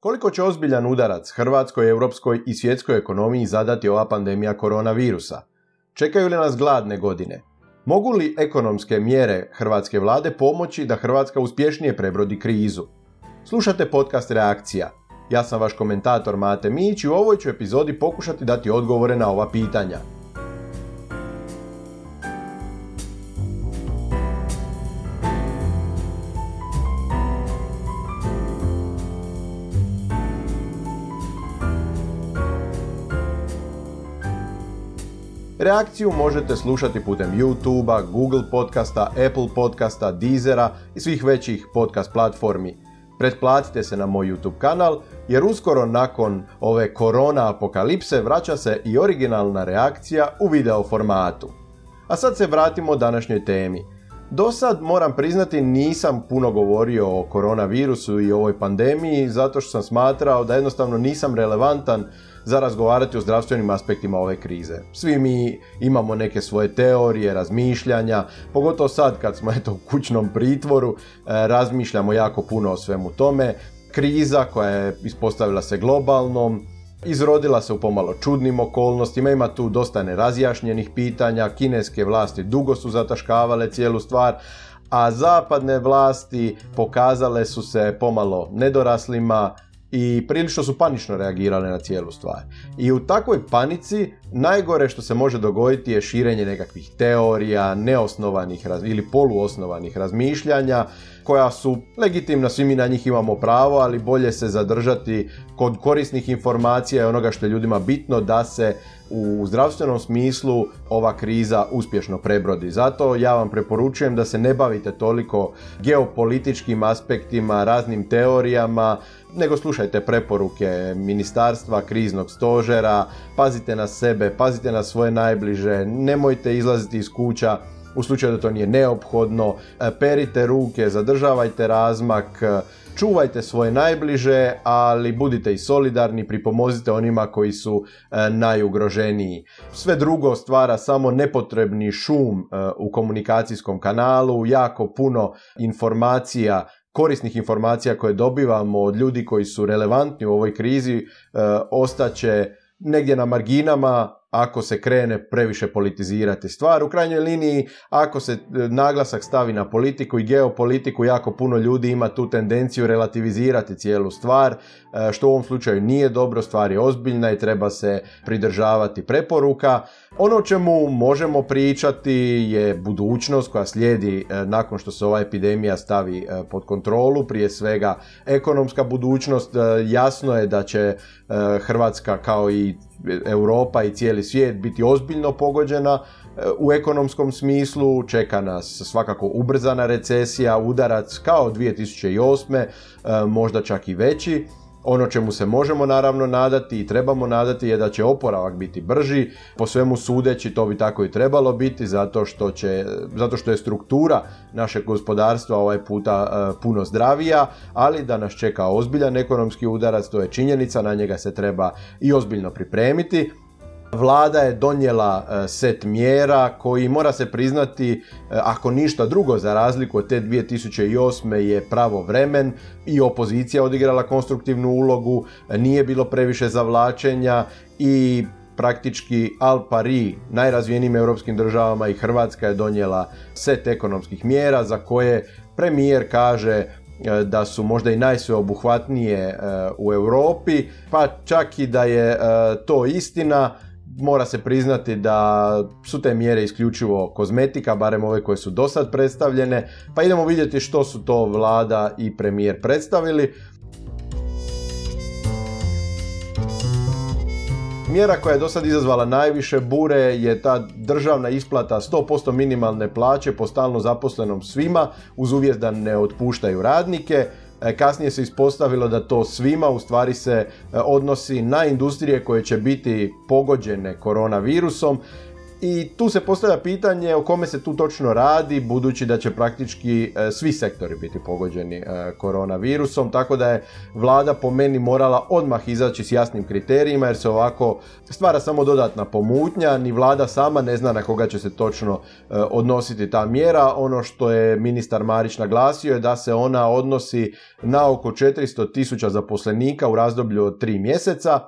Koliko će ozbiljan udarac hrvatskoj, europskoj i svjetskoj ekonomiji zadati ova pandemija koronavirusa? Čekaju li nas gladne godine? Mogu li ekonomske mjere hrvatske vlade pomoći da Hrvatska uspješnije prebrodi krizu? Slušate podcast Reakcija. Ja sam vaš komentator Mate Mić i u ovoj ću epizodi pokušati dati odgovore na ova pitanja. Reakciju možete slušati putem YouTube-a, Google podcasta, Apple podcasta, Deezera i svih većih podcast platformi. Pretplatite se na moj YouTube kanal jer uskoro nakon ove korona apokalipse vraća se i originalna reakcija u video formatu. A sad se vratimo današnjoj temi. Do sad, moram priznati, nisam puno govorio o koronavirusu i ovoj pandemiji zato što sam smatrao da jednostavno nisam relevantan za razgovarati o zdravstvenim aspektima ove krize. Svi mi imamo neke svoje teorije, razmišljanja, pogotovo sad kad smo eto u kućnom pritvoru, e, razmišljamo jako puno o svemu tome. Kriza koja je ispostavila se globalnom, Izrodila se u pomalo čudnim okolnostima, ima tu dosta nerazjašnjenih pitanja, kineske vlasti dugo su zataškavale cijelu stvar, a zapadne vlasti pokazale su se pomalo nedoraslima, i prilično su panično reagirale na cijelu stvar. I u takvoj panici najgore što se može dogoditi je širenje nekakvih teorija, neosnovanih ili poluosnovanih razmišljanja koja su legitimna, svi mi na njih imamo pravo, ali bolje se zadržati kod korisnih informacija i onoga što je ljudima bitno da se u zdravstvenom smislu ova kriza uspješno prebrodi. Zato ja vam preporučujem da se ne bavite toliko geopolitičkim aspektima, raznim teorijama, nego slušajte preporuke ministarstva, kriznog stožera, pazite na sebe, pazite na svoje najbliže, nemojte izlaziti iz kuća u slučaju da to nije neophodno, perite ruke, zadržavajte razmak, čuvajte svoje najbliže, ali budite i solidarni, pripomozite onima koji su e, najugroženiji. Sve drugo stvara samo nepotrebni šum e, u komunikacijskom kanalu, jako puno informacija korisnih informacija koje dobivamo od ljudi koji su relevantni u ovoj krizi e, ostaće negdje na marginama ako se krene previše politizirati stvar. U krajnjoj liniji, ako se e, naglasak stavi na politiku i geopolitiku, jako puno ljudi ima tu tendenciju relativizirati cijelu stvar, e, što u ovom slučaju nije dobro, stvar je ozbiljna i treba se pridržavati preporuka. Ono o čemu možemo pričati je budućnost koja slijedi e, nakon što se ova epidemija stavi pod kontrolu, prije svega ekonomska budućnost. Jasno je da će Hrvatska kao i Europa i cijeli svijet biti ozbiljno pogođena e, u ekonomskom smislu, čeka nas svakako ubrzana recesija, udarac kao 2008. E, možda čak i veći. Ono čemu se možemo naravno nadati i trebamo nadati je da će oporavak biti brži, po svemu sudeći to bi tako i trebalo biti zato što, će, zato što je struktura našeg gospodarstva ovaj puta e, puno zdravija, ali da nas čeka ozbiljan ekonomski udarac, to je činjenica, na njega se treba i ozbiljno pripremiti. Vlada je donijela e, set mjera koji mora se priznati, e, ako ništa drugo za razliku od te 2008. je pravo vremen i opozicija odigrala konstruktivnu ulogu, nije bilo previše zavlačenja i praktički al pari najrazvijenijim europskim državama i Hrvatska je donijela set ekonomskih mjera za koje premijer kaže e, da su možda i najsveobuhvatnije u Europi, pa čak i da je to istina, mora se priznati da su te mjere isključivo kozmetika, barem ove koje su do sad predstavljene, pa idemo vidjeti što su to vlada i premijer predstavili. Mjera koja je do sad izazvala najviše bure je ta državna isplata 100% minimalne plaće po stalno zaposlenom svima uz uvjet da ne otpuštaju radnike. E, kasnije se ispostavilo da to svima u stvari se e, odnosi na industrije koje će biti pogođene koronavirusom I tu se postavlja pitanje o kome se tu točno radi, budući da će praktički e, svi sektori biti pogođeni e, koronavirusom, tako da je vlada po meni morala odmah izaći s jasnim kriterijima, jer se ovako stvara samo dodatna pomutnja, ni vlada sama ne zna na koga će se točno e, odnositi ta mjera. Ono što je ministar Marić naglasio je da se ona odnosi na oko 400 tisuća zaposlenika u razdoblju od tri mjeseca,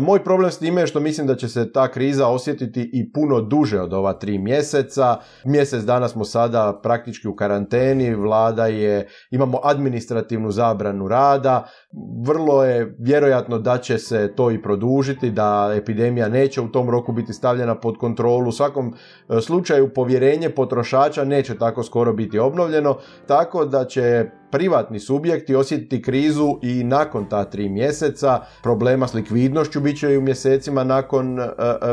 moj problem s time je što mislim da će se ta kriza osjetiti i puno duže od ova tri mjeseca. Mjesec dana smo sada praktički u karanteni, vlada je, imamo administrativnu zabranu rada, vrlo je vjerojatno da će se to i produžiti, da epidemija neće u tom roku biti stavljena pod kontrolu. U svakom e, slučaju povjerenje potrošača neće tako skoro biti obnovljeno, tako da će privatni subjekti osjetiti krizu i nakon ta tri mjeseca. Problema s likvidnošću bit će i u mjesecima nakon e, e,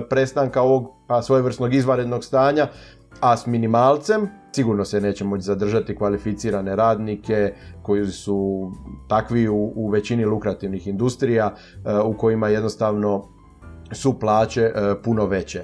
prestanka ovog pa, svojevrsnog izvanrednog stanja, a s minimalcem sigurno se neće moći zadržati kvalificirane radnike koji su takvi u, u većini lukrativnih industrija e, u kojima jednostavno su plaće puno veće.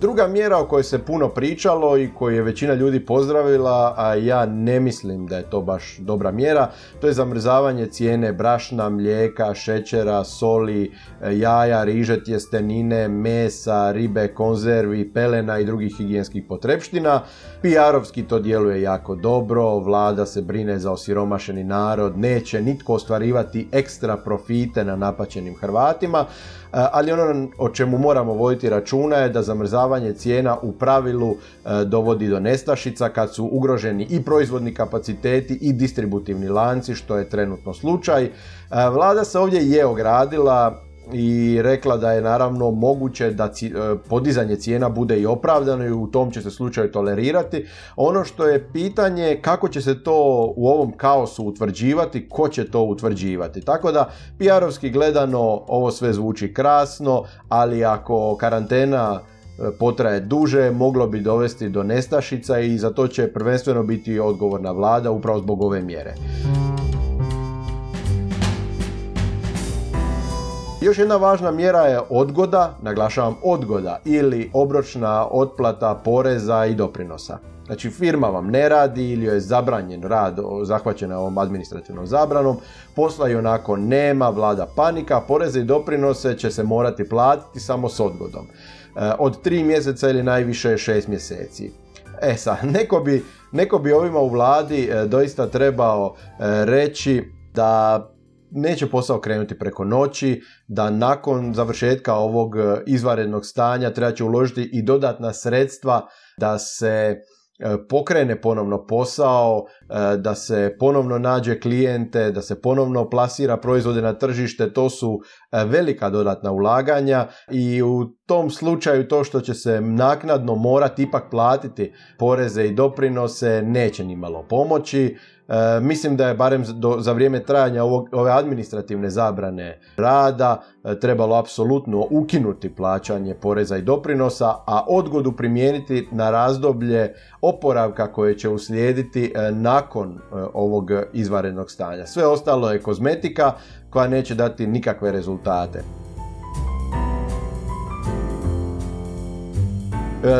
Druga mjera o kojoj se puno pričalo i koju je većina ljudi pozdravila, a ja ne mislim da je to baš dobra mjera, to je zamrzavanje cijene brašna, mlijeka, šećera, soli, jaja, riže, tjestenine, mesa, ribe, konzervi, pelena i drugih higijenskih potrepština. PR-ovski to djeluje jako dobro, vlada se brine za osiromašeni narod, neće nitko ostvarivati ekstra profite na napaćenim Hrvatima, ali ono o čemu moramo voditi računa je da zamrzavanje cijena u pravilu e, dovodi do nestašica kad su ugroženi i proizvodni kapaciteti i distributivni lanci, što je trenutno slučaj. E, Vlada se ovdje je ogradila i rekla da je naravno moguće da e, podizanje cijena bude i opravdano i u tom će se slučaju tolerirati. Ono što je pitanje kako će se to u ovom kaosu utvrđivati, ko će to utvrđivati. Tako da PR-ovski gledano ovo sve zvuči krasno, ali ako karantena potraje duže, moglo bi dovesti do nestašica i za to će prvenstveno biti odgovorna vlada upravo zbog ove mjere. Još jedna važna mjera je odgoda, naglašavam odgoda ili obročna otplata poreza i doprinosa. Znači firma vam ne radi ili je zabranjen rad zahvaćena ovom administrativnom zabranom, posla i onako nema, vlada panika, poreze i doprinose će se morati platiti samo s odgodom. E, od tri mjeseca ili najviše šest mjeseci. E sad, neko bi, neko bi ovima u vladi e, doista trebao e, reći da neće posao krenuti preko noći, da nakon završetka ovog izvanrednog stanja treba će uložiti i dodatna sredstva da se pokrene ponovno posao, e, da se ponovno nađe klijente, da se ponovno plasira proizvode na tržište, to su velika dodatna ulaganja i u tom slučaju to što će se naknadno morati ipak platiti poreze i doprinose neće ni malo pomoći. E, mislim da je barem za vrijeme trajanja ovog, ove administrativne zabrane rada e, trebalo apsolutno ukinuti plaćanje poreza i doprinosa, a odgodu primijeniti na razdoblje oporavka koje će uslijediti e, nakon ovog izvanrednog stanja. Sve ostalo je kozmetika koja neće dati nikakve rezultate.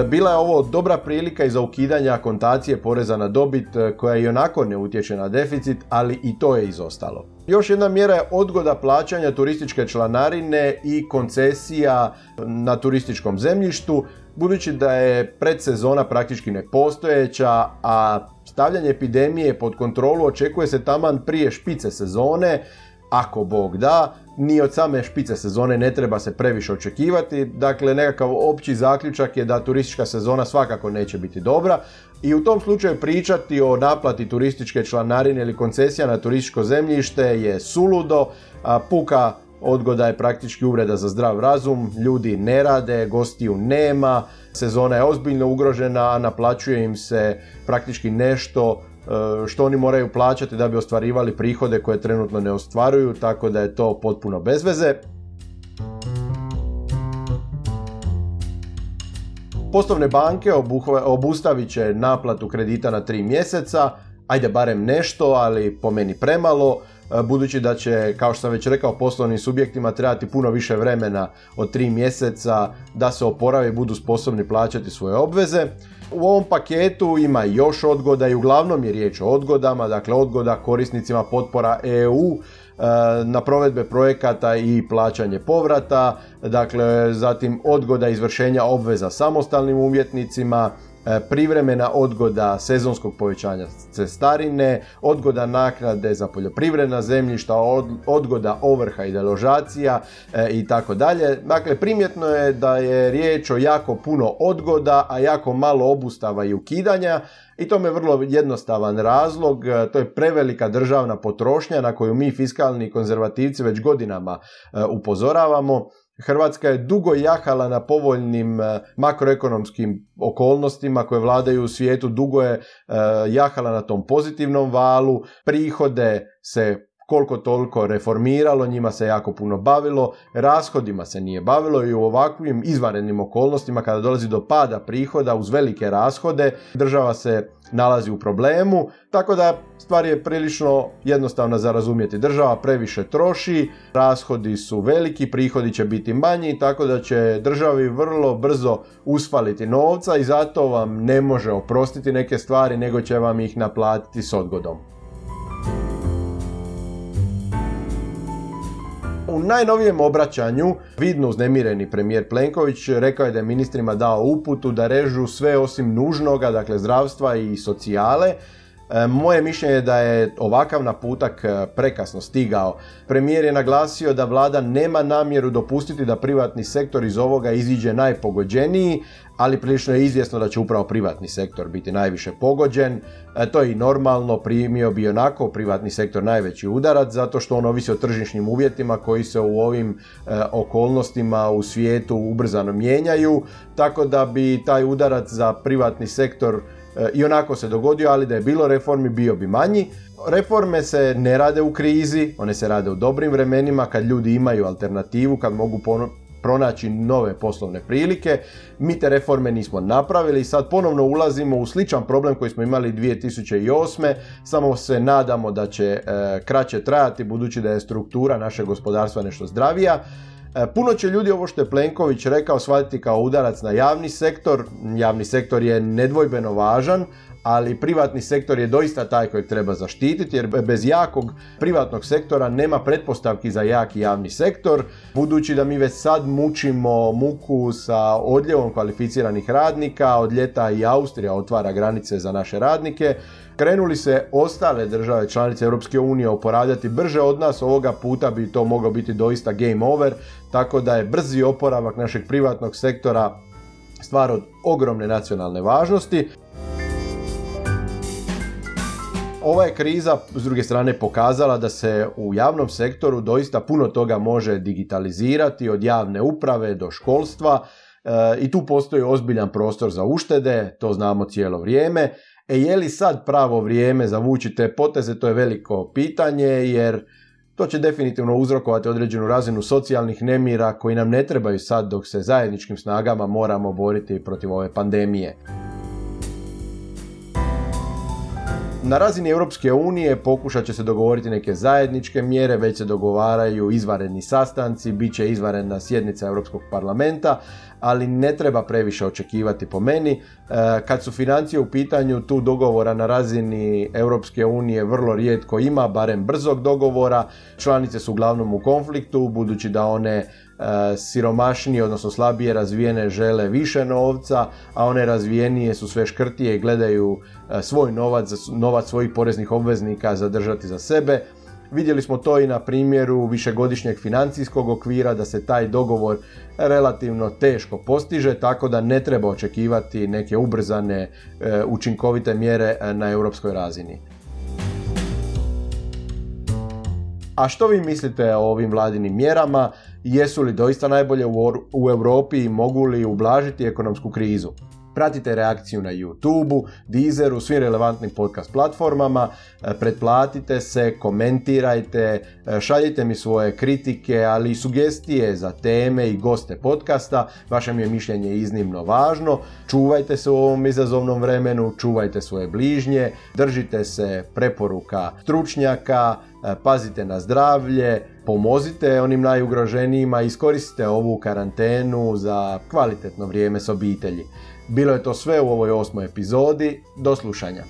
Bila je ovo dobra prilika i za ukidanje akontacije poreza na dobit e, koja i onako ne utječe na deficit, ali i to je izostalo. Još jedna mjera je odgoda plaćanja turističke članarine i koncesija na turističkom zemljištu, budući da je predsezona praktički nepostojeća, a stavljanje epidemije pod kontrolu očekuje se taman prije špice sezone, ako Bog da, ni od same špice sezone ne treba se previše očekivati, dakle nekakav opći zaključak je da turistička sezona svakako neće biti dobra. I u tom slučaju pričati o naplati turističke članarine ili koncesija na turističko zemljište je suludo, a puka odgoda je praktički uvreda za zdrav razum, ljudi ne rade, gostiju nema, sezona je ozbiljno ugrožena, naplaćuje im se praktički nešto što oni moraju plaćati da bi ostvarivali prihode koje trenutno ne ostvaruju, tako da je to potpuno bez veze. Poslovne banke obustavit će naplatu kredita na tri mjeseca, ajde barem nešto, ali po meni premalo. Budući da će, kao što sam već rekao, poslovnim subjektima trebati puno više vremena od tri mjeseca da se oporave i budu sposobni plaćati svoje obveze. U ovom paketu ima još odgoda i uglavnom je riječ o odgodama, dakle odgoda korisnicima potpora EU na provedbe projekata i plaćanje povrata, dakle zatim odgoda izvršenja obveza samostalnim umjetnicima, E, privremena odgoda sezonskog povećanja cestarine, odgoda naknade za poljoprivredna zemljišta, odgoda ovrha i deložacija e, i tako dalje. Dakle, primjetno je da je riječ o jako puno odgoda, a jako malo obustava i ukidanja i to je vrlo jednostavan razlog, e, to je prevelika državna potrošnja na koju mi fiskalni konzervativci već godinama upozoravamo. Hrvatska je dugo jahala na povoljnim e, makroekonomskim okolnostima koje vladaju u svijetu, dugo je e, jahala na tom pozitivnom valu, prihode se koliko toliko reformiralo, njima se jako puno bavilo, rashodima se nije bavilo i u ovakvim izvanrednim okolnostima kada dolazi do pada prihoda uz velike rashode, država se nalazi u problemu, tako da stvar je prilično jednostavna za razumjeti. Država previše troši, rashodi su veliki, prihodi će biti manji, tako da će državi vrlo brzo usfaliti novca i zato vam ne može oprostiti neke stvari, nego će vam ih naplatiti s odgodom. U najnovijem obraćanju vidno uznemireni premijer Plenković rekao je da je ministrima dao uputu da režu sve osim nužnoga, dakle zdravstva i socijale, moje mišljenje je da je ovakav naputak e, prekasno stigao. Premijer je naglasio da vlada nema namjeru dopustiti da privatni sektor iz ovoga iziđe najpogođeniji, ali prilično je izvjesno da će upravo privatni sektor biti najviše pogođen. E, to je i normalno, primio bi onako privatni sektor najveći udarac, zato što on ovisi o tržišnim uvjetima koji se u ovim okolnostima u svijetu ubrzano mijenjaju, tako da bi taj udarac za privatni sektor E, i onako se dogodio, ali da je bilo reformi bio bi manji. Reforme se ne rade u krizi, one se rade u dobrim vremenima kad ljudi imaju alternativu, kad mogu pronaći nove poslovne prilike. Mi te reforme nismo napravili i sad ponovno ulazimo u sličan problem koji smo imali 2008. Samo se nadamo da će e, kraće trajati budući da je struktura našeg gospodarstva nešto zdravija. E, puno će ljudi ovo što je Plenković rekao shvatiti kao udarac na javni sektor. Javni sektor je nedvojbeno važan, ali privatni sektor je doista taj kojeg treba zaštititi jer bez jakog privatnog sektora nema pretpostavki za jaki javni sektor, budući da mi već sad mučimo muku sa odljevom kvalificiranih radnika, od ljeta i Austrija otvara granice za naše radnike, krenuli se ostale države članice Europske unije oporavljati brže od nas, ovoga puta bi to mogao biti doista game over, tako da je brzi oporavak našeg privatnog sektora stvar od ogromne nacionalne važnosti. Ova je kriza s druge strane pokazala da se u javnom sektoru doista puno toga može digitalizirati od javne uprave do školstva e, i tu postoji ozbiljan prostor za uštede, to znamo cijelo vrijeme. E je li sad pravo vrijeme za vući te poteze, to je veliko pitanje jer to će definitivno uzrokovati određenu razinu socijalnih nemira koji nam ne trebaju sad dok se zajedničkim snagama moramo boriti protiv ove pandemije. Na razini Europske unije pokušat će se dogovoriti neke zajedničke mjere, već se dogovaraju izvanredni sastanci, bit će izvanredna sjednica Europskog parlamenta, ali ne treba previše očekivati po meni. E, kad su financije u pitanju, tu dogovora na razini Europske unije vrlo rijetko ima, barem brzog dogovora. Članice su uglavnom u konfliktu, budući da one siromašnije, odnosno slabije razvijene žele više novca, a one razvijenije su sve škrtije i gledaju e, svoj novac, novac svojih poreznih obveznika zadržati za sebe. Vidjeli smo to i na primjeru višegodišnjeg financijskog okvira da se taj dogovor relativno teško postiže, tako da ne treba očekivati neke ubrzane e, učinkovite mjere e, na europskoj razini. A što vi mislite o ovim vladinim mjerama? Jesu li doista najbolje u Europi i mogu li ublažiti ekonomsku krizu? Pratite reakciju na YouTube, Deezeru, svim relevantnim podcast platformama, e, pretplatite se, komentirajte, e, šaljite mi svoje kritike, ali i sugestije za teme i goste podcasta. Vaše mi je mišljenje iznimno važno. Čuvajte se u ovom izazovnom vremenu, čuvajte svoje bližnje, držite se preporuka stručnjaka, e, pazite na zdravlje, pomozite onim najugroženijima, iskoristite ovu karantenu za kvalitetno vrijeme s obitelji. Bilo je to sve u ovoj osmoj epizodi. Do slušanja.